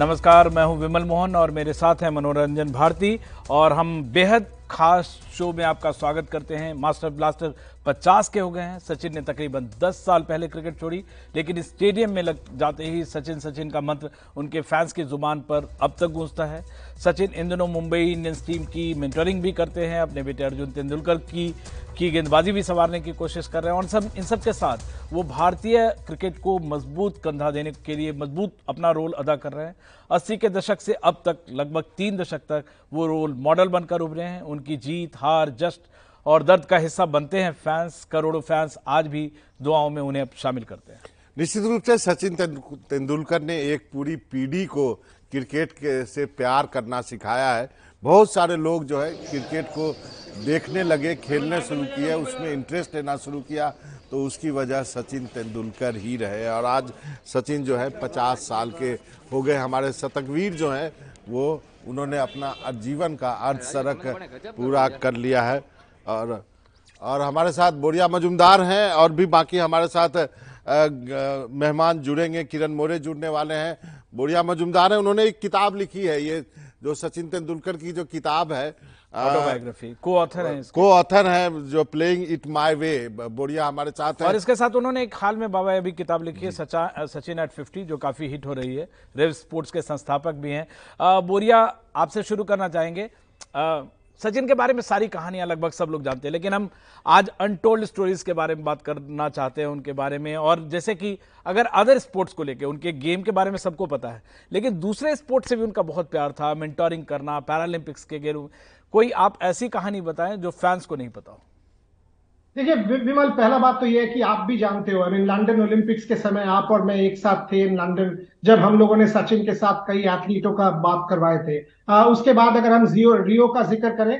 नमस्कार मैं हूँ विमल मोहन और मेरे साथ हैं मनोरंजन भारती और हम बेहद खास शो में आपका स्वागत करते हैं। मास्टर ब्लास्टर 50 के हो गए हैं। सचिन ने तकरीबन 10 साल पहले क्रिकेट छोड़ी, लेकिन स्टेडियम में लग जाते ही सचिन सचिन का मंत्र उनके फैंस की ज़ुबान पर अब तक गूंजता है। सचिन इन दिनों मुंबई इंडियंस टीम की मेंटरिंग भी करते हैं। अपने बेटे अर्जुन तेंदुलकर की की गेंदबाजी भी संवारने की कोशिश कर रहे हैं। और सब, इन सब के साथ वो भारतीय क्रिकेट को मज़बूत कंधा देने के लिए मज़बूत अपना रोल अदा कर रहे हैं। अस्सी के दशक से अब तक, लगभग तीन दशक तक, वो रोल मॉडल बनकर उभरे हैं। उनकी जीत, हार जस्ट और दर्द का हिस्सा बनते हैं। फैंस, करोड़ों फैंस आज भी दुआओं में उन्हें शामिल करते हैं। निश्चित रूप से सचिन तेंदुलकर ने एक पूरी पीढ़ी को क्रिकेट के से प्यार करना सिखाया है। बहुत सारे लोग जो है क्रिकेट को देखने लगे, खेलने शुरू किए, उसमें इंटरेस्ट लेना शुरू किया तो उसकी वजह सचिन तेंदुलकर ही रहे। और आज सचिन जो है पचास साल के हो गए, हमारे शतकवीर जो हैं, वो, उन्होंने अपना जीवन का अर्ध सरक पूरा कर लिया है। और और हमारे साथ बोरिया मजुमदार हैं, और भी बाकी हमारे साथ मेहमान जुड़ेंगे, किरण मोरे जुड़ने वाले हैं। बोरिया मजुमदार हैं, उन्होंने एक किताब लिखी है, ये जो सचिन तेंदुलकर की जो किताब है ऑटोबायोग्राफी को ऑथर है को ऑथर है जो प्लेइंग इट माय वे बोरिया हमारे साथ है। और इसके साथ उन्होंने एक हाल में बाबा अभी किताब लिखी है सचा सचिन एट 50 जो काफ़ी हिट हो रही है। रेव स्पोर्ट्स के संस्थापक भी हैं। बोरिया आपसे शुरू करना चाहेंगे। सचिन के बारे में सारी कहानियाँ लगभग सब लोग जानते हैं, लेकिन हम आज अनटोल्ड स्टोरीज के बारे में बात करना चाहते हैं उनके बारे में। और जैसे कि अगर अदर स्पोर्ट्स को लेके, उनके गेम के बारे में सबको पता है, लेकिन दूसरे स्पोर्ट्स से भी उनका बहुत प्यार था मेंटोरिंग करना पैरालंपिक्स के गेम कोई आप ऐसी कहानी बताएँ जो फैंस को नहीं पता हो? देखिए विमल पहला बात तो यह है कि आप भी जानते हो आई मीन लंदन ओलंपिक्स के समय आप और मैं एक साथ थे लंदन जब हम लोगों ने सचिन के साथ कई एथलीटों का बात करवाए थे। आ, उसके बाद अगर हम रियो रियो का ज़िक्र करें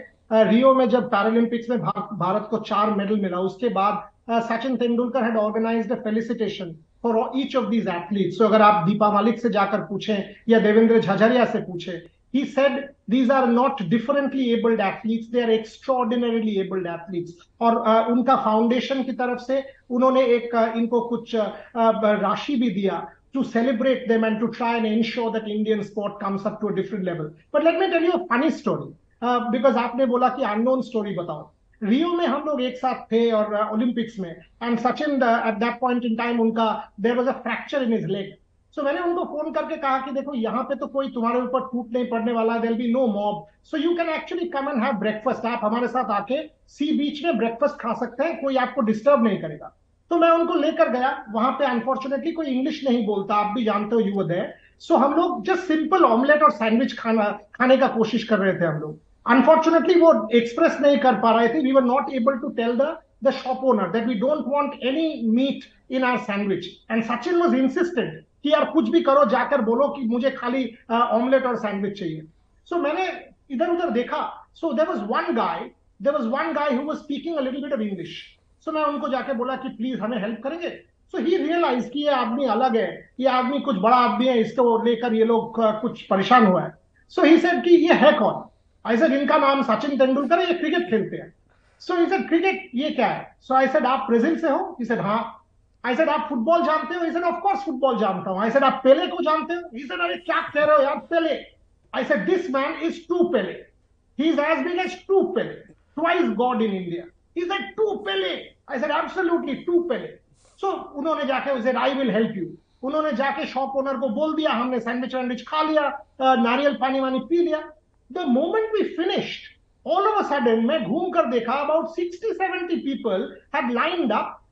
रियो में जब पैरालंपिक्स में भा, भारत को चार मेडल मिला उसके बाद Sachin Tendulkar had organised felicitation for each of these athletes तो अगर आप दीपा मालिक से जाकर पूछें या देवेंद्र झझरिया से पूछें he said these are not differently abled athletes they are extraordinarily abled athletes और uh, उनका फाउंडेशन की तरफ से उन्होंने एक uh, इनको कुछ uh, राशि भी दिया to celebrate them and to try and ensure that Indian sport comes up to a different level. But let me tell you a funny story. Uh, because आपने बोला कि अननोन स्टोरी बताओ रियो में हम लोग एक साथ थे और ओलंपिक्स में and Sachin at that point in time उनका there was a fracture in his leg so मैंने उनको फ़ोन करके कहा कि देखो, यहाँ पे तो कोई तुम्हारे ऊपर टूट नहीं पड़ने वाला there be no mob so you can actually come and have breakfast आप हमारे साथ आके सी बीच में ब्रेकफास्ट खा सकते हैं, कोई आपको डिस्टर्ब नहीं करेगा. तो मैं उनको लेकर गया. वहाँ पे अनफॉर्चुनेटली कोई इंग्लिश नहीं बोलता. आप भी जानते हो यू देर सो हम लोग जस्ट सिंपल ऑमलेट और सैंडविच खाना, खाने का कोशिश कर रहे थे हम लोग. अनफॉर्चुनेटली वो एक्सप्रेस नहीं कर पा रहे थे. We were not able to tell the the shop owner that we don't want any meat in our sandwich and Sachin was insistent कि यार कुछ भी करो जाकर बोलो कि मुझे खाली ऑमलेट और सैंडविच चाहिए। सो so, मैंने इधर उधर देखा so there was one guy there was one guy who speaking little bit of English so मैं उनको जाके बोला कि प्लीज़ हमें हेल्प करेंगे। सो ही रियलाइज़ कि ये आदमी अलग है ये आदमी कुछ बड़ा आदमी है इसको लेकर ये लोग कुछ परेशान हुआ है। सो ही सेड कि ये है कौन? आई सेड इनका नाम सचिन तेंदुलकर है ये क्रिकेट खेलते हैं। सो ही सेड क्रिकेट ये क्या है? सो आई सेड आप प्रेजेंट से हो? ही सेड हाँ। आई सेड आप फुटबॉल जानते हो? ही ऑफ़ कोर्स फुटबॉल जानता हूँ. आई सेड आप पेले को जानते हो? ही सेड अरे क्या कह रहे हो यार Pele I said this man is to Pele he is as big as to Pele twice god in India he said to Pele I said absolutely to Pele so उन्होंने जाके उसे I will help you उन्होंने जाके shop owner को बोल दिया, हमने sandwich वैंडविच खा लिया नारियल पानी वानी पी लिया। The moment we finished all of a sudden मैं घूम कर देखा about 60 70 people had lined up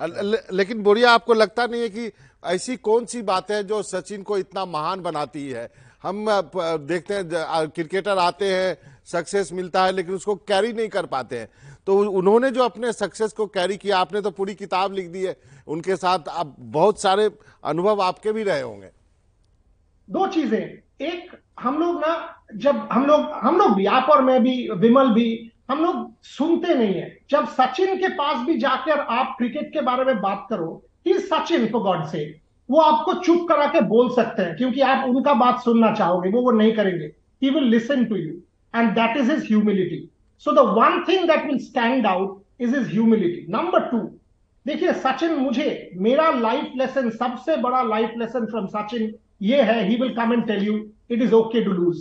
लेकिन बोरिया आपको लगता नहीं है कि ऐसी कौन सी बात है जो सचिन को इतना महान बनाती है? हम देखते हैं क्रिकेटर आते हैं, सक्सेस मिलता है, लेकिन उसको कैरी नहीं कर पाते हैं। तो उन्होंने जो अपने सक्सेस को कैरी किया, आपने तो पूरी किताब लिख दी है। उनके साथ आप बहुत सारे अनुभव आपके भी रहे होंगे। दो चीज़ें। एक, हम लोग ना, जब हम लोग हम लोग भी, आप और मैं भी, विमल भी हम लोग सुनते नहीं है। जब सचिन के पास भी जाकर आप क्रिकेट के बारे में बात करो ही सचिन फॉर गॉड से, वो आपको चुप करा के बोल सकते हैं, क्योंकि आप उनका बात सुनना चाहोगे, वो वो नहीं करेंगे। He will listen to you and that is his humility so the one thing that will stand out is his humility number two देखिए, सचिन मुझे, मेरा लाइफ लेसन सबसे बड़ा लाइफ लेसन फ्रॉम सचिन ये है he will come and tell you it is okay to lose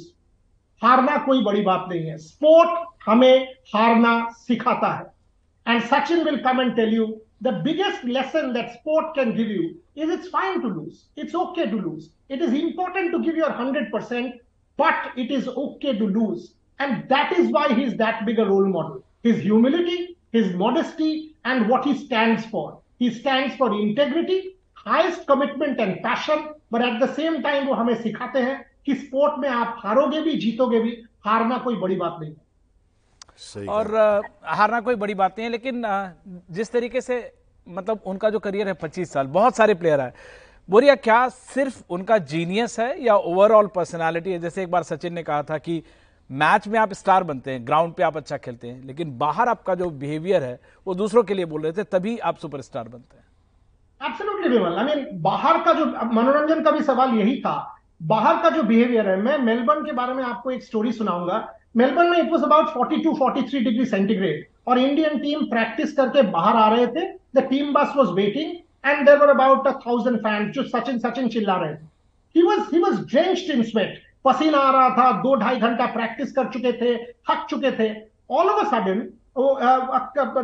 हारना कोई बड़ी बात नहीं है। स्पोर्ट हमें हारना सिखाता है। And Sachin will come and tell you the biggest lesson that sport can give you is it's fine to lose it's okay to lose it is important to give your hundred percent but it is okay to lose and that is why he is that big a role model his humility his modesty and what he stands for. He stands for integrity, highest commitment and passion, but at the same time वो हमें सिखाते हैं कि sport में आप हारोगे भी जीतोगे भी हारना कोई बड़ी बात नहीं। सही और आ, हारना कोई बड़ी बात नहीं है लेकिन आ, जिस तरीके से मतलब उनका जो करियर है 25 साल बहुत सारे प्लेयर है बोरिया क्या सिर्फ़ उनका जीनियस है या ओवरऑल पर्सनालिटी है? जैसे एक बार सचिन ने कहा था कि मैच में आप स्टार बनते हैं ग्राउंड पे आप अच्छा खेलते हैं लेकिन बाहर आपका जो बिहेवियर है वो दूसरों के लिए बोल रहे थे तभी आप सुपरस्टार बनते हैं। एब्सोल्युटली विमल आई मीन बाहर का जो मनोरंजन का भी सवाल यही था। बाहर का जो बिहेवियर है मैं मेलबर्न के बारे में आपको एक स्टोरी सुनाऊँगा। मेलबर्न में it was about 42 43 degree centigrade और इंडियन टीम प्रैक्टिस करके बाहर आ रहे थे। The team bus was waiting and there were about thousand fans जो सचिन सचिन चिल्ला रहे थे। He was he was drenched in sweat पसीना आ रहा था, दो ढाई घंटा प्रैक्टिस कर चुके थे, थक चुके थे। All of a sudden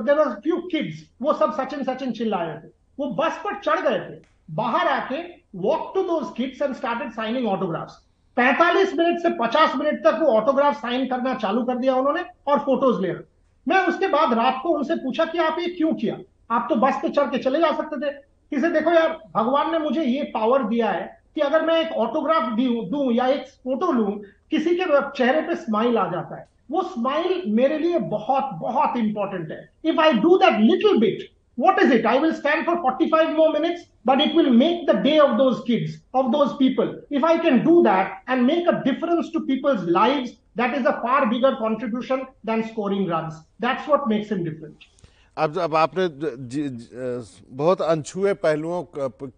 there few kids वो सब सचिन सचिन चिल्ला रहे थे। वो बस पर चढ़ गए थे। बाहर आके walk to those kids and started signing autographs 45 minute से 50 मिनट तक वो ऑटोग्राफ साइन करना चालू कर दिया उन्होंने और फ़ोटोज़ लेना मैं उसके बाद रात को उनसे पूछा कि आप ये क्यों किया? आप तो बस पे चढ़ के चले जा सकते थे। इसे देखो यार, भगवान ने मुझे ये पावर दिया है कि अगर मैं एक ऑटोग्राफ दू या एक फ़ोटो लू, किसी के चेहरे पे स्माइल आ जाता है। वो स्माइल मेरे लिए बहुत बहुत इंपॉर्टेंट है। If I do that little bit what is it i will stand for 45 more minutes but it will make the day of those kids of those people if i can do that and make a difference to people's lives that is a far bigger contribution than scoring runs that's what makes him different अब अब आपने ज, ज, बहुत अनछुए पहलुओं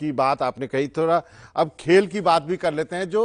की बात आपने कही थोड़ा अब खेल की बात भी कर लेते हैं जो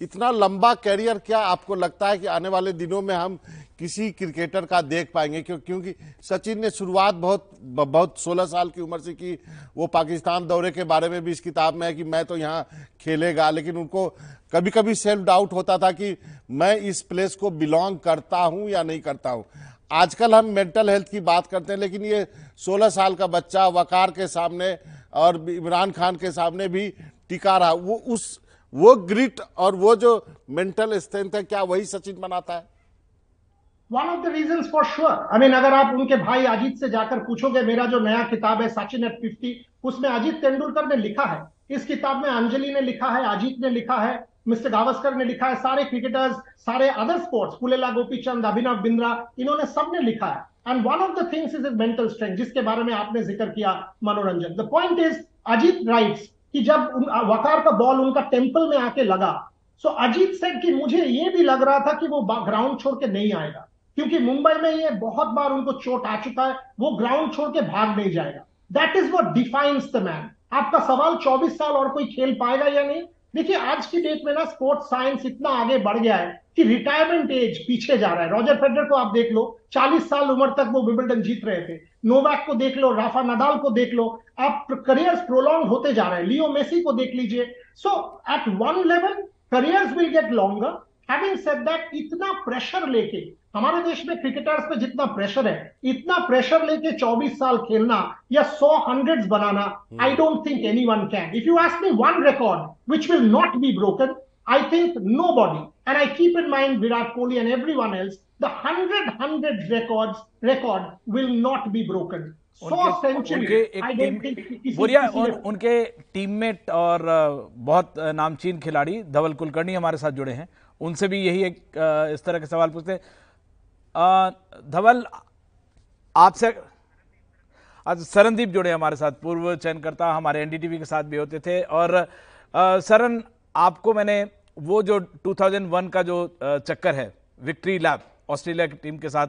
इतना लंबा कैरियर क्या आपको लगता है कि आने वाले दिनों में हम किसी क्रिकेटर का देख पाएँगे? क्यों, क्योंकि सचिन ने शुरुआत बहुत बहुत 16 साल की उम्र से की। वो पाकिस्तान दौरे के बारे में भी इस किताब में है कि मैं तो यहाँ खेलेगा, लेकिन उनको कभी कभी सेल्फ डाउट होता था कि मैं इस प्लेस को बिलोंग करता हूँ या नहीं करता हूँ। आजकल हम मेंटल हेल्थ की बात करते हैं, लेकिन ये 16 साल का बच्चा वकार के सामने और इमरान खान के सामने भी टिका रहा। वो उस वो ग्रिट और वो जो मेंटल स्ट्रेंथ है, क्या वही सचिन बनाता है? One of the reason for sure I mean अगर आप उनके भाई अजीत से जाकर पूछोगे, मेरा जो नया किताब है सचिन एट फिफ्टी उसमें अजीत तेंदुलकर ने लिखा है। इस किताब में अंजलि ने लिखा है, अजीत ने लिखा है, मिस्टर गावस्कर ने लिखा है, सारे क्रिकेटर्स सारे अदर स्पोर्ट्स पुलेला, गोपीचंद, अभिनव बिंद्रा, इन्होंने सबने लिखा है। And one of the things is is mental strength जिसके बारे में आपने ज़िक्र किया Manoranjan. The point is Ajit writes कि जब वकार का बॉल उनका टेंपल में आके लगा सो अजीत सेठ कि मुझे ये भी लग रहा था कि वो ग्राउंड छोड़ के नहीं आएगा, क्योंकि मुंबई में ये बहुत बार उनको चोट आ चुका है, वो ग्राउंड छोड़ के भाग नहीं जाएगा। That is what defines the man आपका सवाल 24 साल और कोई खेल पाएगा या नहीं? देखिए, आज की डेट में ना स्पोर्ट्स साइंस इतना आगे बढ़ गया है कि रिटायरमेंट एज पीछे जा रहा है। रॉजर फेडरर को आप देख लो 40 साल उम्र तक वो विबिल्डन जीत रहे थे। नोवैक को देख लो राफा नडाल को देख लो। आप करियर्स प्रोलॉन्ग होते जा रहे हैं। लियो मेसी को देख लीजिए। So at one level careers will get longer having said that इतना प्रेशर लेके हमारे देश में क्रिकेटर्स पे जितना प्रेशर है इतना प्रेशर लेके 24 साल खेलना या 100 hundreds banana I don't think anyone can if you ask me one record which will not be broken I think nobody, and I keep in mind Virat Kohli and everyone else, the 100 100 records record will not be broken. उनके, उनके एक team बुरिया उन, उनके teammate और बहुत नामचीन खिलाड़ी धवल कुलकर्णी हमारे साथ जुड़े हैं। उनसे भी यही एक इस तरह के सवाल पूछते धवल, आपसे, आज सरनदीप जुड़े हमारे साथ, पूर्व चयनकर्ता हमारे एनडीटीवी के साथ भी होते थे और सरन आपको मैंने वो जो 2001 का जो चक्कर है विक्ट्री लैब ऑस्ट्रेलिया की टीम के साथ,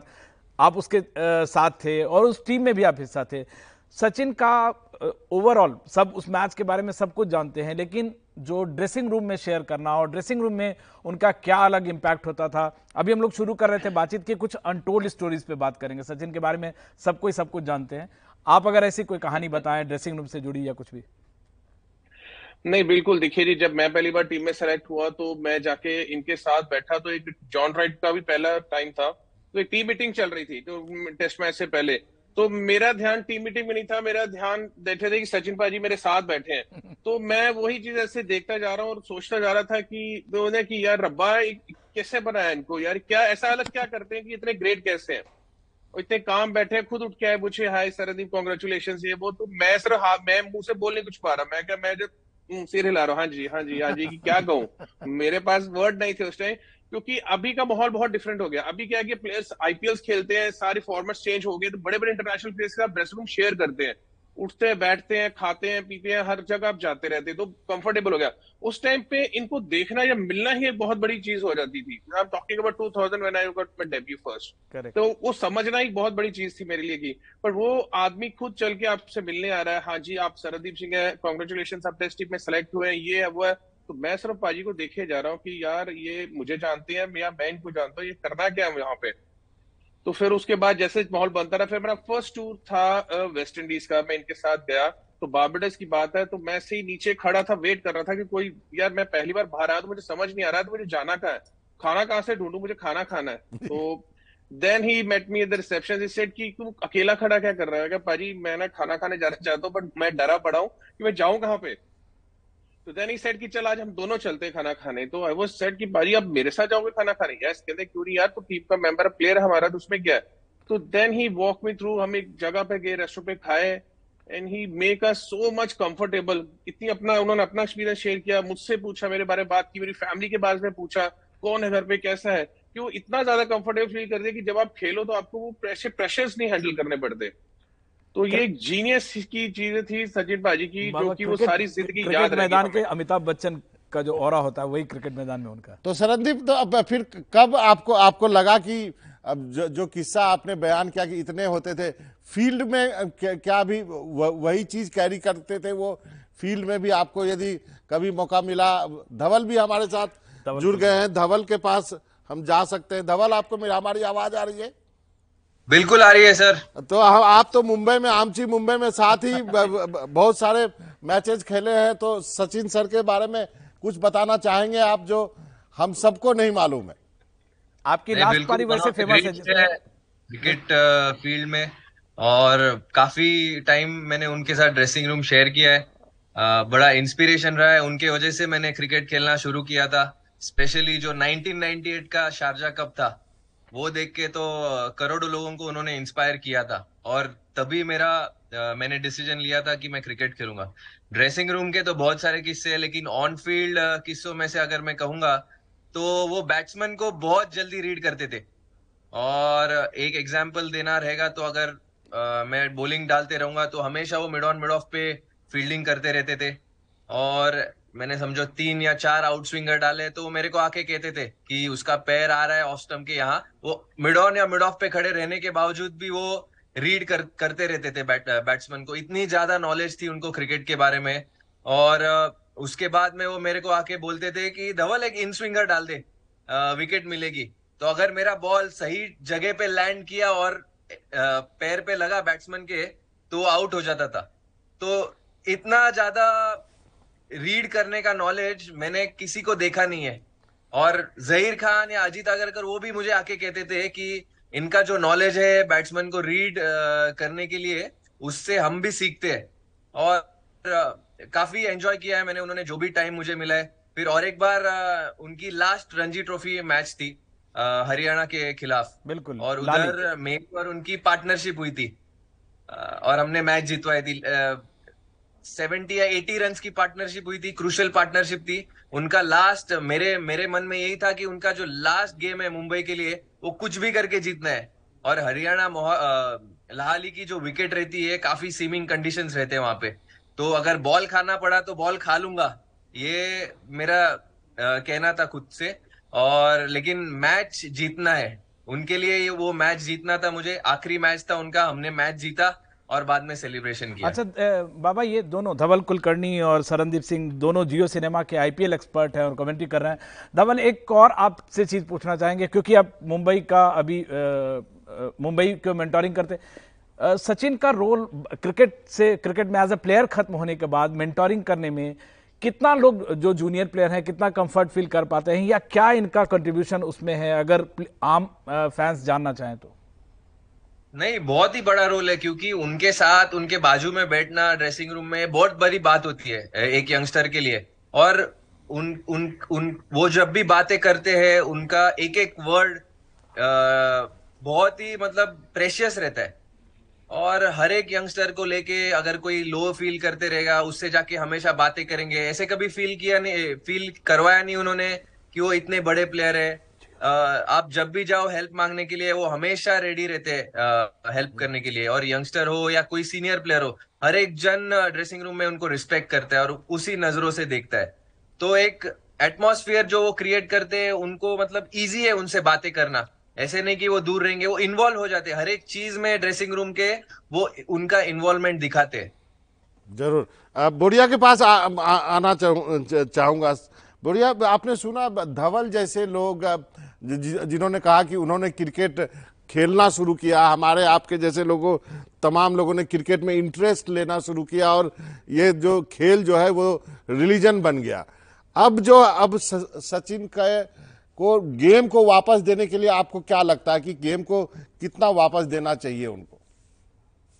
आप उसके साथ थे और उस टीम में भी आप हिस्सा थे। सचिन का ओवरऑल सब उस मैच के बारे में सब कुछ जानते हैं, लेकिन जो ड्रेसिंग रूम में शेयर करना और ड्रेसिंग रूम में उनका क्या अलग इंपैक्ट होता था, अभी हम लोग शुरू कर रहे थे बातचीत की कुछ अनटोल्ड स्टोरीज पे बात करेंगे। सचिन के बारे में सब कोई सब कुछ जानते हैं। आप अगर ऐसी कोई कहानी बताएँ ड्रेसिंग रूम से जुड़ी या कुछ भी। नहीं, बिल्कुल। देखिए जी, जब मैं पहली बार टीम में सेलेक्ट हुआ तो मैं जाके इनके साथ बैठा तो एक जॉन राइट का भी पहला टाइम था। तो एक टीम मीटिंग चल रही थी तो टेस्ट मैच से पहले। तो मेरा ध्यान टीम मीटिंग में नहीं था मेरा ध्यान बैठे थे कि सचिन पाजी मेरे साथ बैठे हैं। तो मैं वही चीज़ ऐसे देखता जा रहा हूँ और सोचता जा रहा था कि उन्होंने कि यार रब्बा कैसे बनाया इनको? यार क्या ऐसा अलग क्या करते हैं कि इतने ग्रेट कैसे हैं? और इतने काम बैठे खुद उठ के आए पूछे हाय सरदीप कॉन्ग्रेचुलेशन ये वो। तो मैं सर हाँ मैं मुँह से बोल नहीं कुछ पा रहा। मैं क्या मैं जब हम्म, सिर हिला रहा हूँ। हाँ जी हाँ जी हाँ जी की क्या कहूँ? मेरे पास वर्ड नहीं थे उस टाइम क्योंकि अभी का माहौल बहुत डिफरेंट हो गया। अभी क्या है कि प्लेयर्स आईपीएल खेलते हैं सारे फॉर्मेट्स चेंज हो गए तो बड़े बड़े इंटरनेशनल प्लेयर्स के साथ ड्रेस रूम शेयर करते हैं। उठते हैं बैठते हैं खाते हैं पीते हैं हर जगह आप जाते रहते हैं तो कंफर्टेबल हो गया। उस टाइम पे इनको देखना या मिलना ही एक बहुत बड़ी चीज़ हो जाती थी। I am talking about 2000 when I got my debut first तो वो समझना ही बहुत बड़ी चीज़ थी मेरे लिए की पर वो आदमी खुद चल के आपसे मिलने आ रहा है। हाँ जी आप सरदीप सिंह है कॉन्ग्रेचुलेशन आप टेस्ट टीम में सेलेक्ट हुए हैं ये है वो है। तो मैं सिर्फ़ पाजी को देखे जा रहा हूँ कि यार ये मुझे जानते हैं मैं मैं इनको जानता हूँ ये करना क्या है यहाँ पे? तो फिर उसके बाद जैसे माहौल बनता रहा फिर मेरा फ़र्स्ट टूर था वेस्ट इंडीज का मैं इनके साथ गया। तो बार्बेडस की बात है तो मैं से ही नीचे खड़ा था वेट कर रहा था कि कोई यार मैं पहली बार बाहर आया तो मुझे समझ नहीं आ रहा तो मुझे जाना कहा है? खाना कहाँ से ढूंढू? मुझे खाना खाना है। तो then he met me the reception said कि तुम अकेला खड़ा क्या कर रहा है? पाजी मैं ना खाना खाने जाना चाहता हूँ बट मैं डरा पड़ा हूँ कि मैं जाऊँ कहाँ पे? तो देन ही सेड कि चल, आज हम दोनों चलते खाना खाने। तो आई वाज सेड कि, भाई, अब मेरे साथ जाओगे खाना खाने? यस कहते क्यों नहीं यार तो टीम का मेंबर प्लेयर हमारा तो उसमें क्या है? तो then he walk me through हम एक जगह पे गए रेस्टोरेंट पे खाए and he make us so much comfortable इतनी अपना, उन्होंने अपना एक्सपीरियंस शेयर किया, मुझसे पूछा, मेरे बारे में बात की, मेरी फैमिली के बारे में पूछा, कौन है घर पे, कैसा है? क्यों इतना ज़्यादा कंफर्टेबल फील कर दिया कि जब आप खेलो तो आपको वो प्रेशर प्रेशर्स नहीं हैंडल करने पड़ते। तो ये एक जीनियस की चीज़ें थी सचिन भाजी की जो कि वो सारी ज़िंदगी याद मैदान के अमिताभ बच्चन का जो और होता है वही क्रिकेट मैदान में उनका। तो सरनदीप तो अब फिर कब आपको आपको लगा कि अब जो, जो किस्सा आपने बयान किया कि इतने होते थे फ़ील्ड में क्या भी वही चीज़ कैरी करते थे वो फ़ील्ड में भी आपको यदि कभी मौका मिला धवल भी हमारे साथ जुड़ गए हैं धवल के पास हम जा सकते हैं। धवल आपको हमारी आवाज़ आ रही है? बिल्कुल आ रही है सर। तो हम आप तो मुंबई में आमची मुंबई में साथ ही बहुत सारे मैचेस खेले हैं तो सचिन सर के बारे में कुछ बताना चाहेंगे आप जो हम सबको नहीं मालूम है? आपकी लास्ट पारी वैसे फ़ेमस है क्रिकेट फ़ील्ड में और काफ़ी टाइम मैंने उनके साथ ड्रेसिंग रूम शेयर किया है। बड़ा इंस्पिरेशन रहा है उनके वजह से मैंने क्रिकेट खेलना शुरू किया था स्पेशली जो 1998 का शारजा कप था। वो देख के तो करोड़ों लोगों को उन्होंने इंस्पायर किया था। और तभी मेरा मैंने डिसीज़न लिया था कि मैं क्रिकेट खेलूँगा। ड्रेसिंग रूम के तो बहुत सारे किस्से हैं लेकिन ऑन फ़ील्ड किस्सों में से अगर मैं कहूँगा तो वो बैट्समैन को बहुत जल्दी रीड करते थे। और एक एग्ज़ाम्पल देना रहेगा तो अगर आ, मैं बॉलिंग डालते रहूँगा तो हमेशा वो मिड ऑन मिड ऑफ़ पे फील्डिंग करते रहते थे। और मैंने समझो तीन या चार आउट स्विंगर डाले तो वो मेरे को आके कहते थे कि उसका पैर आ रहा है ऑफ़ स्टम्प के यहाँ। वो मिड ऑन या मिड ऑफ़ पे खड़े रहने के बावजूद भी वो रीड कर, करते रहते थे बैट, बैट्समैन को। इतनी ज़्यादा नॉलेज थी उनको क्रिकेट के बारे में। और उसके बाद में वो मेरे को आके बोलते थे कि धवल एक इन स्विंगर डाल दे विकेट मिलेगी। तो अगर मेरा बॉल सही जगह पे लैंड किया और पैर पे लगा बैट्समैन के तो आउट हो जाता था। तो इतना ज़्यादा रीड करने का नॉलेज मैंने किसी को देखा नहीं है। और जहीर खान या अजीत अगरकर वो भी मुझे आके कहते थे कि इनका जो नॉलेज है बैट्समैन को रीड करने के लिए उससे हम भी सीखते हैं। और काफ़ी एंजॉय किया है मैंने उन्होंने जो भी टाइम मुझे मिला है। फिर और एक बार उनकी लास्ट रणजी ट्रॉफी मैच थी हरियाणा के खिलाफ। बिल्कुल और उधर मेरे पर उनकी पार्टनरशिप हुई थी। और हमने मैच जितवाई थी सेवेंटी या एटी रन की पार्टनरशिप हुई थी क्रूशल पार्टनरशिप थी। उनका लास्ट मेरे मेरे मन में यही था कि उनका जो लास्ट गेम है मुंबई के लिए वो कुछ भी करके जीतना है। और हरियाणा लाहली की जो विकेट रहती है काफ़ी सीमिंग कंडीशंस रहते हैं वहाँ पे। तो अगर बॉल खाना पड़ा तो बॉल खा लूँगा। ये मेरा आ, कहना था खुद से। और लेकिन मैच जीतना है। उनके लिए वो मैच जीतना था मुझे। आखिरी मैच था उनका हमने मैच जीता। और बाद में सेलिब्रेशन किया। अच्छा बाबा, ये दोनों धवल, कुलकर्णी और सरनदीप सिंह, दोनों जियो सिनेमा के आईपीएल एक्सपर्ट हैं और कमेंट्री कर रहे हैं। धवल, एक और आपसे चीज़ पूछना चाहेंगे, क्योंकि आप मुंबई का अभी मुंबई को मेंटोरिंग करते। सचिन का रोल क्रिकेट से क्रिकेट में एज ए प्लेयर खत्म होने के बाद मेंटोरिंग करने में कितना लोग, जो जूनियर प्लेयर हैं, कितना कंफर्ट फील कर पाते हैं या क्या इनका कंट्रीब्यूशन उसमें है? अगर आम फैंस जानना चाहें तो। नहीं, बहुत ही बड़ा रोल है क्योंकि उनके साथ, उनके बाजू में बैठना ड्रेसिंग रूम में बहुत बड़ी बात होती है एक यंगस्टर के लिए। और उन उन उन, वो जब भी बातें करते हैं, उनका एक एक वर्ड बहुत ही मतलब प्रेशियस रहता है। और हर एक यंगस्टर को लेके अगर कोई लो फील करते रहेगा, उससे जाके हमेशा बातें करेंगे। ऐसे कभी फील किया नहीं फील करवाया नहीं उन्होंने कि वो इतने बड़े प्लेयर है। आप जब भी जाओ हेल्प मांगने के लिए वो हमेशा रेडी रहते हैं हेल्प करने के लिए। और यंगस्टर हो या कोई सीनियर प्लेयर हो हर एक जन ड्रेसिंग रूम में उनको रिस्पेक्ट करता है और उसी नज़रों से देखता है। तो एक एटमोसफियर जो वो क्रिएट करते हैं उनको मतलब इजी है उनसे बातें करना। ऐसे नहीं कि वो दूर रहेंगे वो इन्वॉल्व हो जाते हैं। हर एक चीज़ में ड्रेसिंग रूम के वो उनका इन्वॉल्वमेंट दिखाते हैं। ज़रूर। बुढ़िया के पास आ, आ, आना चाहूँगा। बुढ़िया आपने सुना धवल जैसे लोग जिन्होंने कहा कि उन्होंने क्रिकेट खेलना शुरू किया, हमारे आपके जैसे लोगों, तमाम लोगों ने क्रिकेट में इंटरेस्ट लेना शुरू किया और ये जो खेल जो है वो रिलीजन बन गया। अब जो, अब सचिन का, को गेम को वापस देने के लिए आपको क्या लगता है कि गेम को कितना वापस देना चाहिए उनको?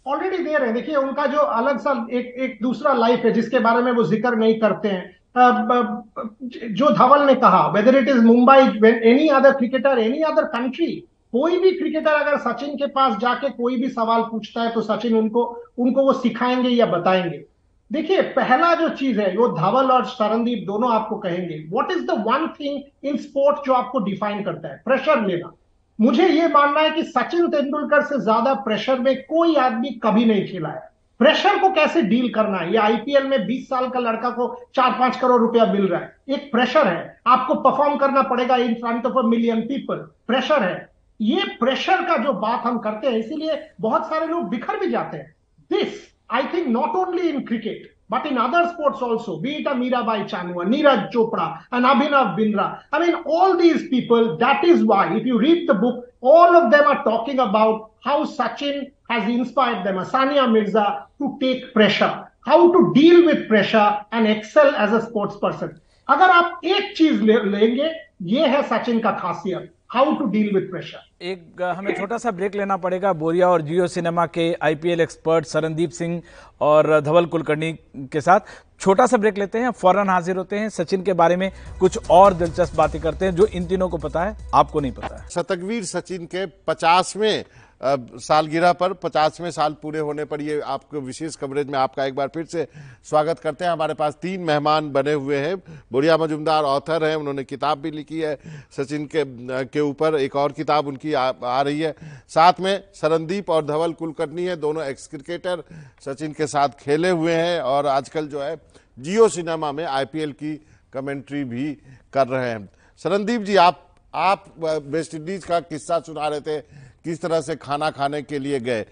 ऑलरेडी दे रहे हैं। देखिए, उनका जो अलग सा एक एक दूसरा लाइफ है, जिसके बारे में वो ज़िक्र नहीं करते हैं। जो धवल ने कहा whether it is Mumbai any other cricketer any other country कोई भी क्रिकेटर अगर सचिन के पास जाके कोई भी सवाल पूछता है तो सचिन उनको उनको वो सिखाएँगे या बताएँगे। देखिए, पहला जो चीज़ है, वो धवल और शरणदीप दोनों आपको कहेंगे। What is the one thing in sport जो आपको डिफाइन करता है? प्रेशर लेना। मुझे ये मानना है कि सचिन तेंदुलकर से ज़्यादा प्रेशर में कोई आदमी कभी नहीं खेला है। प्रेशर को कैसे डील करना है? ये आईपीएल में 20 साल का लड़का को चार पाँच करोड़ रुपया मिल रहा है। एक प्रेशर है। आपको परफॉर्म करना पड़ेगा in front of a million people pressure है। ये प्रेशर का जो बात हम करते हैं, इसीलिए बहुत सारे लोग बिखर भी जाते हैं। This I think not only in cricket but in other sports also be it Mirabai Chanu Neeraj Chopra and Abhinav Bindra I mean all these people that is why if you read the book all of them are talking about how Sachin has inspired them, Asania Mirza, to take pressure, how to deal with pressure and excel as a sports person. अगर आप एक चीज़ ले, लेंगे ये है सचिन का खासियत how to deal with pressure एक हमें छोटा सा ब्रेक लेना पड़ेगा बोरिया और जियो सिनेमा के आईपीएल एक्सपर्ट सरनदीप सिंह और धवल कुलकर्णी के साथ। छोटा सा ब्रेक लेते हैं फ़ौरन हाजिर होते हैं सचिन के बारे में कुछ और दिलचस्प बातें करते हैं जो इन तीनों को पता है आपको नहीं पता है। शतकवीर सचिन के पचासवें सालगिरह पर पचासवें साल पूरे होने पर ये आपको विशेष कवरेज में आपका एक बार फिर से स्वागत करते हैं। हमारे पास तीन मेहमान बने हुए हैं। बुढ़िया मजुमदार ऑथर हैं उन्होंने किताब भी लिखी है। सचिन के के ऊपर एक और किताब उनकी आ, आ रही है। साथ में सरनदीप और धवल कुलकर्णी है दोनों एक्स क्रिकेटर सचिन के साथ खेले हुए हैं और आजकल जो है जियो सिनेमा में IPL की कमेंट्री भी कर रहे हैं। सरनदीप जी आप आप वेस्ट इंडीज का किस्सा सुना रहे थे किस तरह से खाना खाने के लिए गए।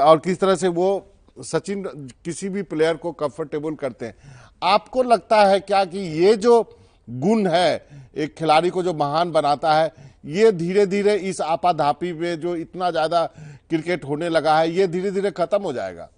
और किस तरह से वो सचिन किसी भी प्लेयर को कंफर्टेबल करते हैं। आपको लगता है क्या कि ये जो गुण है, एक खिलाड़ी को जो महान बनाता है, ये धीरे धीरे इस आपाधापी में जो इतना ज़्यादा क्रिकेट होने लगा है, ये धीरे धीरे खत्म हो जाएगा?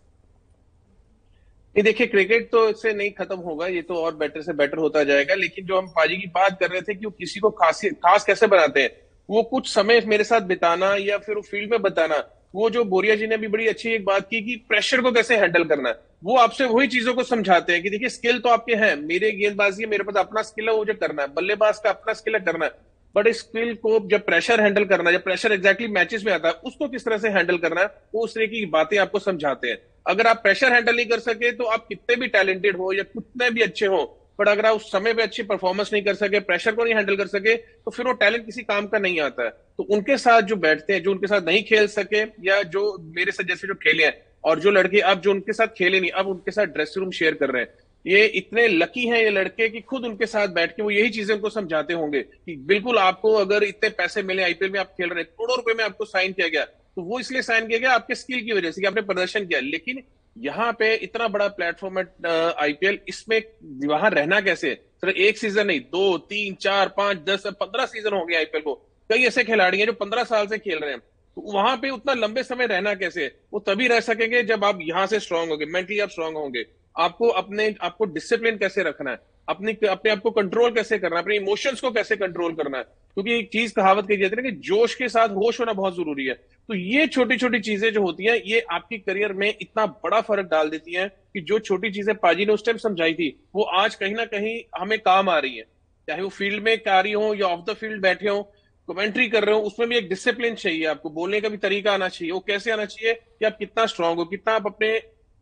ये देखिए, क्रिकेट तो इससे नहीं खत्म होगा, ये तो और बेटर से बेटर होता जाएगा, लेकिन जो हम पाजी की बात कर रहे थे कि वो किसी को खास खास कैसे बनाते हैं? वो कुछ समय मेरे साथ बिताना या फिर वो फ़ील्ड में बताना, वो जो बोरिया जी ने भी बड़ी अच्छी एक बात की कि प्रेशर को कैसे हैंडल करना है, वो आपसे वही चीज़ों को समझाते हैं कि देखिए स्किल तो आपके हैं, मेरे गेंदबाजी मेरे पास अपना स्किल है, वो जो करना है, बल्लेबाज का अपना स्किल है, करना है। बट इस स्किल को जब प्रेशर हैंडल करना जब प्रेशर एक्जैक्टली मैचेस में आता है, उसको किस तरह से हैंडल करना है वो उस तरह की बातें आपको समझाते हैं। अगर आप प्रेशर हैंडल नहीं कर सके तो आप कितने भी टैलेंटेड हो या कितने भी अच्छे हो बट अगर आप उस समय पे अच्छी परफॉर्मेंस नहीं कर सके प्रेशर को नहीं हैंडल कर सके तो फिर वो टैलेंट किसी काम का नहीं आता है। तो उनके साथ जो बैठते हैं, जो उनके साथ नहीं खेल सके, या जो मेरे साथ जैसे जो खेले हैं, और जो लड़के अब जो उनके साथ खेले नहीं, अब उनके साथ ड्रेसिंग रूम शेयर कर रहे हैं, ये इतने लकी हैं ये लड़के कि खुद उनके साथ बैठ के वो यही चीज़ें उनको समझाते होंगे कि बिल्कुल आपको अगर इतने पैसे मिले आईपीएल में आप खेल रहे हैं, करोड़ों रुपए में आपको साइन किया गया तो वो इसलिए साइन किया गया आपके स्किल की वजह से कि आपने प्रदर्शन किया। लेकिन यहाँ पे इतना बड़ा प्लेटफॉर्म है आईपीएल इसमें वहाँ रहना कैसे? सिर्फ़ एक सीज़न नहीं, दो, तीन, चार, पाँच, दस, पंद्रह सीज़न हो गए आईपीएल को। कई ऐसे खिलाड़ी हैं जो पंद्रह साल से खेल रहे हैं। तो वहाँ पे उतना लंबे समय रहना कैसे? वो तभी रह सकेंगे जब आप यहाँ से स्ट्रांग होंगे मेंटली आप स्ट्रांग होंगे। आपको अपने, आपको डिसिप्लिन कैसे रखना है? अपनी, अपने आप को कंट्रोल कैसे करना है? अपने इमोशंस को कैसे कंट्रोल करना है? क्योंकि एक चीज़ कहावत कही जाती है कि जोश के साथ होश होना बहुत ज़रूरी है। तो ये छोटी छोटी चीज़ें जो होती हैं, ये आपकी करियर में इतना बड़ा फ़र्क डाल देती हैं कि जो छोटी चीज़ें पाजी ने उस टाइम समझाई थी, वो आज कहीं ना कहीं हमें काम आ रही है। चाहे वो फ़ील्ड में कार्य हो या ऑफ़ द फ़ील्ड बैठे हो कमेंट्री कर रहे हो, उसमें भी एक डिसिप्लिन चाहिए आपको। बोलने का भी तरीका आना चाहिए। वो कैसे आना चाहिए कि आप कितना स्ट्रांग हो, कितना आप अपने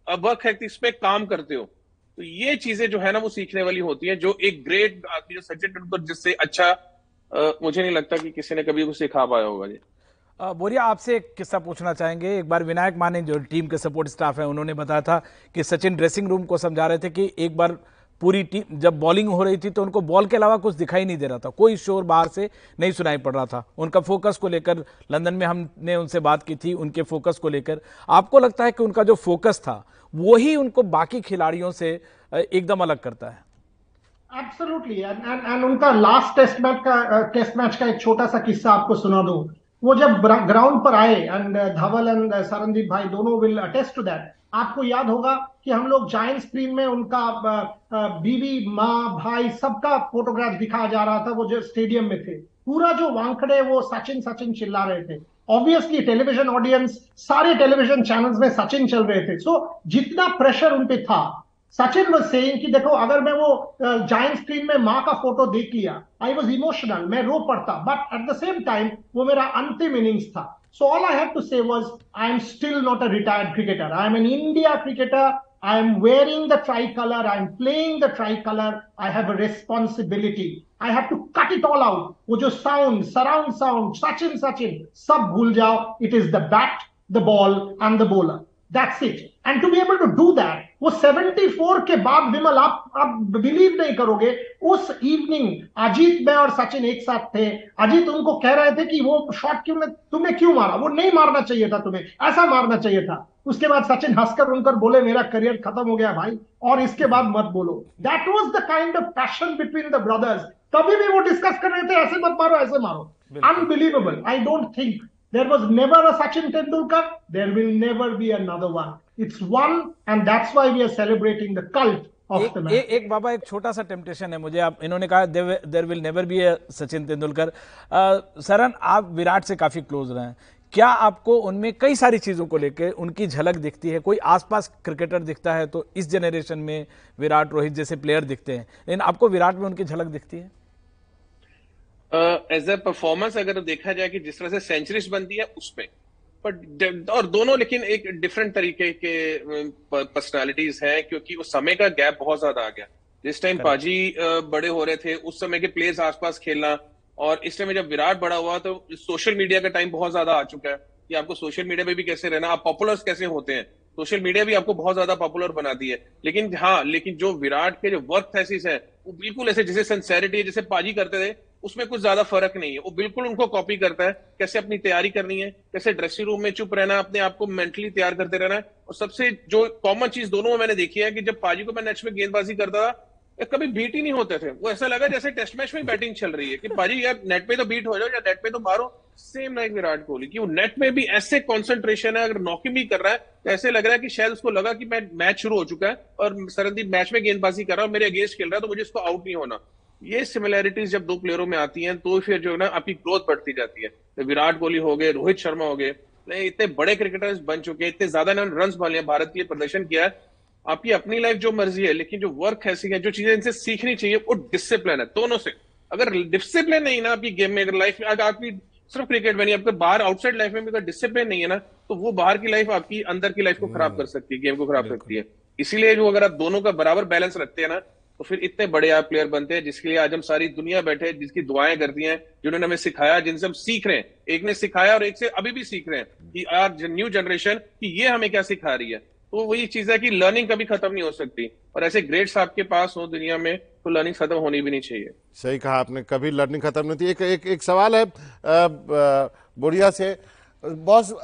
वर्क है इस पे काम करते हो। तो ये चीज़ें जो है ना वो सीखने वाली होती है जो एक ग्रेट आदमी जो सचिन तेंदुलकर जिससे अच्छा आ, मुझे नहीं लगता कि किसी ने कभी कुछ सिखा पाया होगा जी। बोरिया आपसे एक किस्सा पूछना चाहेंगे। एक बार विनायक माने जो टीम के सपोर्ट स्टाफ है उन्होंने बताया था कि सचिन ड्रेसिंग रूम को समझा रहे थे कि एक बार पूरी टीम जब बॉलिंग हो रही थी तो उनको बॉल के अलावा कुछ दिखाई नहीं दे रहा था। कोई शोर बाहर से नहीं सुनाई पड़ रहा था। उनका फोकस को लेकर लंदन में हमने उनसे बात की थी उनके फोकस को लेकर। आपको लगता है कि उनका जो फोकस था वही उनको बाकी खिलाड़ियों से एकदम अलग करता है। एब्सोल्युटली एंड एंड उनका लास्ट टेस्ट मैच का टेस्ट मैच का एक छोटा सा किस्सा आपको सुना दूँ। वो जब ग्राउंड पर आए एंड धवल एंड सरनदीप भाई दोनों विल अटेस्ट टू दैट आपको याद होगा कि हम लोग जाइंट स्क्रीन में उनका बीवी, माँ, भाई सबका फोटोग्राफ दिखाया जा रहा था, वो जो स्टेडियम में थे। पूरा जो वांखड़े वो सचिन सचिन चिल्ला रहे थे ऑब्वियसली टेलीविज़न ऑडियंस सारे टेलीविज़न चैनल्स में सचिन चल रहे थे सो so, जितना प्रेशर उन पे था सचिन वॉज़ सेइंग कि देखो अगर मैं वो जाइंट स्क्रीन में माँ का फ़ोटो देख लिया आई वॉज़ इमोशनल मैं रो पड़ता but at the same time वो मेरा अंतिम इनिंग्स था So all I had to say was, I'm still not a retired cricketer. I'm an India cricketer. I'm wearing the tricolor. I'm playing the tricolor. I have a responsibility. I have to cut it all out. वो जो sound surround sound, Sachin Sachin, सब भूल जाओ. It is the bat, the ball, and the bowler. That's it. And to be able to do that, वो 74 के बाद विमल आप आप बिलीव नहीं करोगे उस इवनिंग अजीत में और सचिन एक साथ थे अजीत उनको कह रहे थे कि वो शॉट क्यों तुम्हें क्यों मारा वो नहीं मारना चाहिए था तुम्हें ऐसा मारना चाहिए था उसके बाद सचिन हंसकर उनकर बोले मेरा करियर खत्म हो गया भाई और इसके बाद मत बोलो that was the kind of passion between the brothers तभी भी वो डिस्कस कर रहे थे ऐसे मत मारो ऐसे मारो। Unbelievable I don't think There was never a Sachin Tendulkar. There will never be another one. It's one, and that's why we are celebrating the cult एक, एक, एक बाबा एक छोटा सा टेम्पटेशन है मुझे। आप इन्होंने कहा there will never be Sachin Tendulkar Saran आप विराट से काफ़ी क्लोज रहे हैं। क्या आपको उनमें कई सारी चीज़ों को लेकर उनकी झलक दिखती है? कोई आसपास क्रिकेटर दिखता है तो इस जनरेशन में विराट रोहित जैसे प्लेयर दिखते हैं। लेकिन आपको विराट में उनकी झलक दिखती है? एज ए परफॉर्मेंस अगर देखा जाए कि जिस तरह से सेंचुरीज बनती है उसमें बट और दोनों लेकिन एक डिफरेंट तरीके के पर्सनालिटीज हैं क्योंकि उस समय का गैप बहुत ज़्यादा आ गया। जिस टाइम पाजी बड़े हो रहे थे उस समय के प्लेयर्स आसपास खेलना और इस टाइम जब विराट बड़ा हुआ तो सोशल मीडिया का टाइम बहुत ज़्यादा आ चुका है। कि आपको सोशल मीडिया पे भी कैसे रहना आप पॉपुलर कैसे होते हैं? सोशल मीडिया भी आपको बहुत ज़्यादा पॉपुलर बनाती है। लेकिन हाँ लेकिन जो विराट के जो वर्क थेसिस है वो बिल्कुल ऐसे जैसे सेंसेरिटी है जैसे पाजी करते थे उसमें कुछ ज़्यादा फ़र्क नहीं है। वो बिल्कुल उनको कॉपी करता है, कैसे अपनी तैयारी करनी है, कैसे ड्रेसिंग रूम में चुप रहना, अपने आप को मेंटली तैयार करते रहना है। और सबसे जो कॉमन चीज़ दोनों में मैंने देखी है कि जब पाजी को मैं नेट में गेंदबाजी करता था कभी बीट ही नहीं होते थे। वो ऐसा लगा जैसे टेस्ट मैच में बैटिंग चल रही है कि पाजी यार नेट पे तो बीट हो जाओ या नेट पे तो मारो। सेम लाइक विराट कोहली की वो नेट में भी ऐसे कॉन्सेंट्रेशन है, अगर नॉकिंग भी कर रहा है तो ऐसे लग रहा है कि शायद उसको लगा कि मैं मैच शुरू हो चुका है और सरनदीप मैच में गेंदबाजी कर रहा है मेरे अगेंस्ट खेल रहा है तो मुझे इसको आउट नहीं होना। ये सिमिलैरिटीज जब दो प्लेयरों में आती हैं तो फिर जो है ना आपकी ग्रोथ बढ़ती जाती है। तो विराट कोहली हो गए रोहित शर्मा हो गए इतने बड़े क्रिकेटर्स बन चुके हैं इतने ज़्यादा इन्होंने रन लिया भारत के लिए प्रदर्शन किया है। आपकी अपनी लाइफ जो मर्ज़ी है लेकिन जो वर्क ऐसी है जो चीज़ें इनसे सीखनी चाहिए वो डिसिप्लिन है दोनों से। अगर डिसिप्लिन नहीं ना आपकी गेम में अगर लाइफ में अगर आपकी सिर्फ़ क्रिकेट में नहीं आपके बाहर आउटसाइड लाइफ में भी अगर डिसिप्लिन नहीं है ना तो वो बाहर की लाइफ आपकी अंदर की लाइफ को खराब कर सकती है गेम को खराब करती है। इसीलिए जो अगर आप दोनों का बराबर बैलेंस रखते हैं ना तो फिर इतने बड़े आप प्लेयर बनते हैं, जिसके लिए आज हम सारी दुनिया बैठे जिसकी दुआएँ करती हैं, जिन्होंने हमें सिखाया, जिनसे हम सीख रहे हैं। एक ने सिखाया और एक से अभी भी सीख रहे हैं कि आज न्यू जनरेशन कि ये हमें क्या सिखा रही है। तो वही चीज़ है कि लर्निंग कभी खत्म नहीं हो सकती। और ऐसे ग्रेड्स आपके पास हो दुनिया में तो लर्निंग खत्म होनी भी नहीं चाहिए। सही कहा आपने, कभी लर्निंग खत्म नहीं होती। एक एक एक सवाल है बोरिया से, बॉस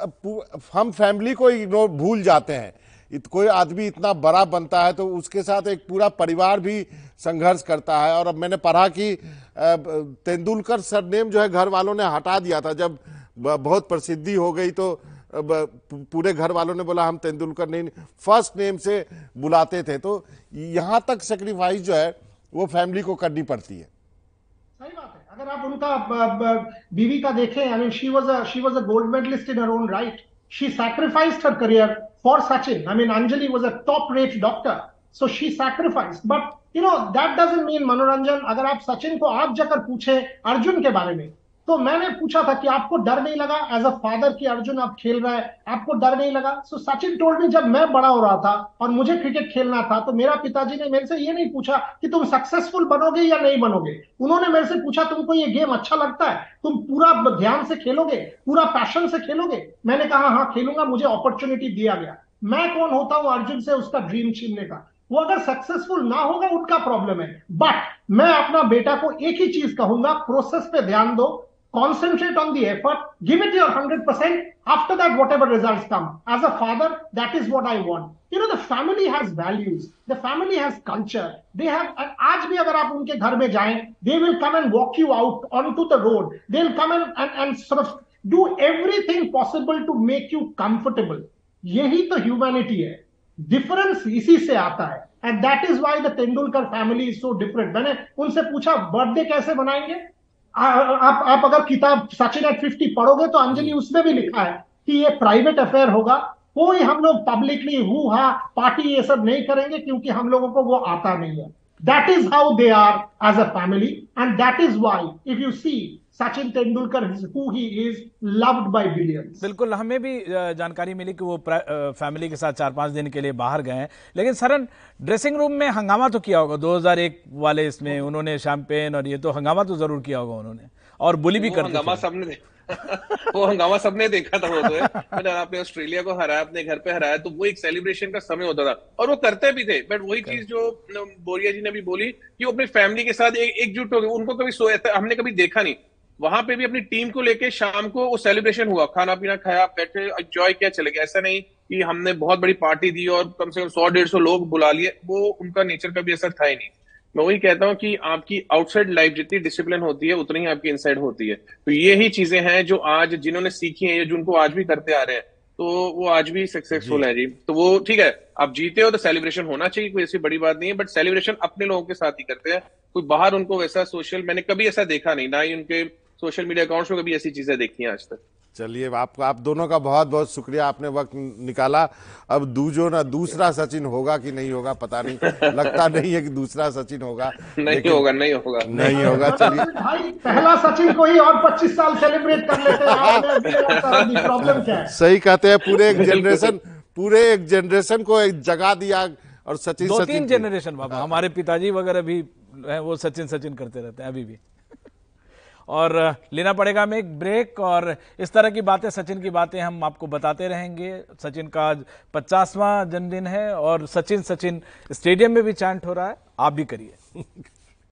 हम फैमिली को इग्नोर भूल जाते हैं। इत, कोई आदमी इतना बड़ा बनता है तो उसके साथ एक पूरा परिवार भी संघर्ष करता है। और अब मैंने पढ़ा कि तेंदुलकर सरनेम जो है घर वालों ने हटा दिया था। जब बहुत प्रसिद्धि हो गई तो पूरे घर वालों ने बोला हम तेंदुलकर नहीं फ़र्स्ट नेम से बुलाते थे। तो यहाँ तक सेक्रीफाइस जो है वो फैमिली को करनी पड़ती है। सही बात है। अगर आप उनका बीवी का देखें I mean she was she was a gold medallist in her own right she sacrificed her career for Sachin I mean Anjali was a top rate doctor so she sacrificed but you know that doesn't mean मनोरंजन अगर आप सचिन को आप जाकर पूछे अर्जुन के बारे में तो मैंने पूछा था कि आपको डर नहीं लगा? एज अ फादर कि अर्जुन, आप खेल रहे हैं, आपको डर नहीं लगा? सो सचिन टोल्ड मी जब मैं बड़ा हो रहा था और मुझे क्रिकेट खेलना था तो मेरा पिताजी ने मेरे से ये नहीं पूछा कि तुम सक्सेसफुल बनोगे या नहीं बनोगे? उन्होंने मेरे से पूछा, तुमको ये गेम अच्छा लगता है? तुम पूरा ध्यान से खेलोगे? पूरा पैशन से खेलोगे? मैंने कहा हाँ खेलूँगा, मुझे अपॉर्चुनिटी दिया गया। मैं कौन होता हूँ अर्जुन से उसका ड्रीम छीनने का? वो अगर सक्सेसफुल ना होगा, उनका प्रॉब्लम है। बट मैं अपना बेटा को एक ही चीज़ कहूँगा प्रोसेस पे ध्यान दो concentrate on the effort, give it your 100%. After that, whatever results come. As a father, that is what I want. You know, the family has values. The family has culture. They have, आज भी अगर आप उनके घर में जाएं, they will come and walk you out onto the road. They'll come and, and, and sort of do everything possible to make you comfortable. यही तो ह्यूमैनिटी है डिफरेंस इसी से आता है and that is why the Tendulkar family is so different मैंने उनसे पूछा बर्थडे कैसे बनाएंगे आप आप अगर किताब सचिन एट फिफ्टी पढ़ोगे तो अंजलि उसमें भी लिखा है कि ये प्राइवेट अफेयर होगा। कोई हम लोग पब्लिकली हु हा पार्टी ये सब नहीं करेंगे क्योंकि हम लोगों को वो आता नहीं है। That is how they are as a family and that is why if you see Sachin Tendulkar who he is loved by billions बिल्कुल हमें भी जानकारी मिली कि वो फैमिली के साथ चार पाँच दिन के लिए बाहर गए हैं। लेकिन सरन ड्रेसिंग रूम में हंगामा तो किया होगा? 2001 वाले इसमें उन्होंने शैंपेन और ये तो हंगामा तो ज़रूर किया होगा उन्होंने। और बुली भी करते हंगामा सबने वो हंगामा सबने देखा था वो तो है। आपने ऑस्ट्रेलिया को हराया अपने घर पे हराया तो वो एक सेलिब्रेशन का समय होता था। और वो करते भी थे बट वही चीज़ जो बोरिया जी ने भी बोली कि वो अपनी फैमिली के साथ एकजुट हो गए उनको कभी सोया हमने कभी देखा नहीं। वहाँ पे भी अपनी टीम को लेके शाम को वो सेलिब्रेशन हुआ। खाना पीना खाया बैठे एंजॉय किया चले गए। ऐसा नहीं कि हमने बहुत बड़ी पार्टी दी और कम से कम सौ डेढ़ सौ लोग बुला लिए वो उनका नेचर का भी असर था ही नहीं। मैं वही कहता हूँ कि आपकी आउटसाइड लाइफ जितनी डिसिप्लिन होती है उतनी ही आपकी इनसाइड होती है। तो ये ही चीज़ें हैं जो आज जिन्होंने सीखी हैं जिनको आज भी करते आ रहे हैं तो वो आज भी सक्सेसफुल है जी। तो वो ठीक है आप जीते हो तो सेलिब्रेशन होना चाहिए कोई ऐसी बड़ी बात नहीं है बट सेलिब्रेशन अपने लोगों के साथ ही करते हैं। कोई बाहर उनको वैसा सोशल मैंने कभी ऐसा देखा नहीं ना ही उनके सोशल मीडिया अकाउंट्स में कभी ऐसी चीज़ें देखी हैं आज तक। चलिए आपको आप दोनों का बहुत बहुत शुक्रिया आपने वक्त निकाला। अब दूजो ना दूसरा सचिन होगा कि नहीं होगा पता नहीं। लगता नहीं है कि दूसरा सचिन होगा नहीं होगा नहीं होगा। नहीं होगा चलिए। भाई पहला सचिन को ही और 25 साल सेलिब्रेट कर लेते हैं। प्रॉब्लम क्या है? सही कहते हैं पूरे एक जनरेशन पूरे एक जनरेशन को एक जगा दिया और सचिन दो तीन जनरेशन बाबा हमारे पिताजी वगैरह भी वो सचिन सचिन करते रहते हैं अभी भी। और लेना पड़ेगा हमें एक ब्रेक और इस तरह की बातें, सचिन की बातें हम आपको बताते रहेंगे। सचिन का आज पचासवां जन्मदिन है और सचिन सचिन स्टेडियम में भी चैंट हो रहा है, आप भी करिए।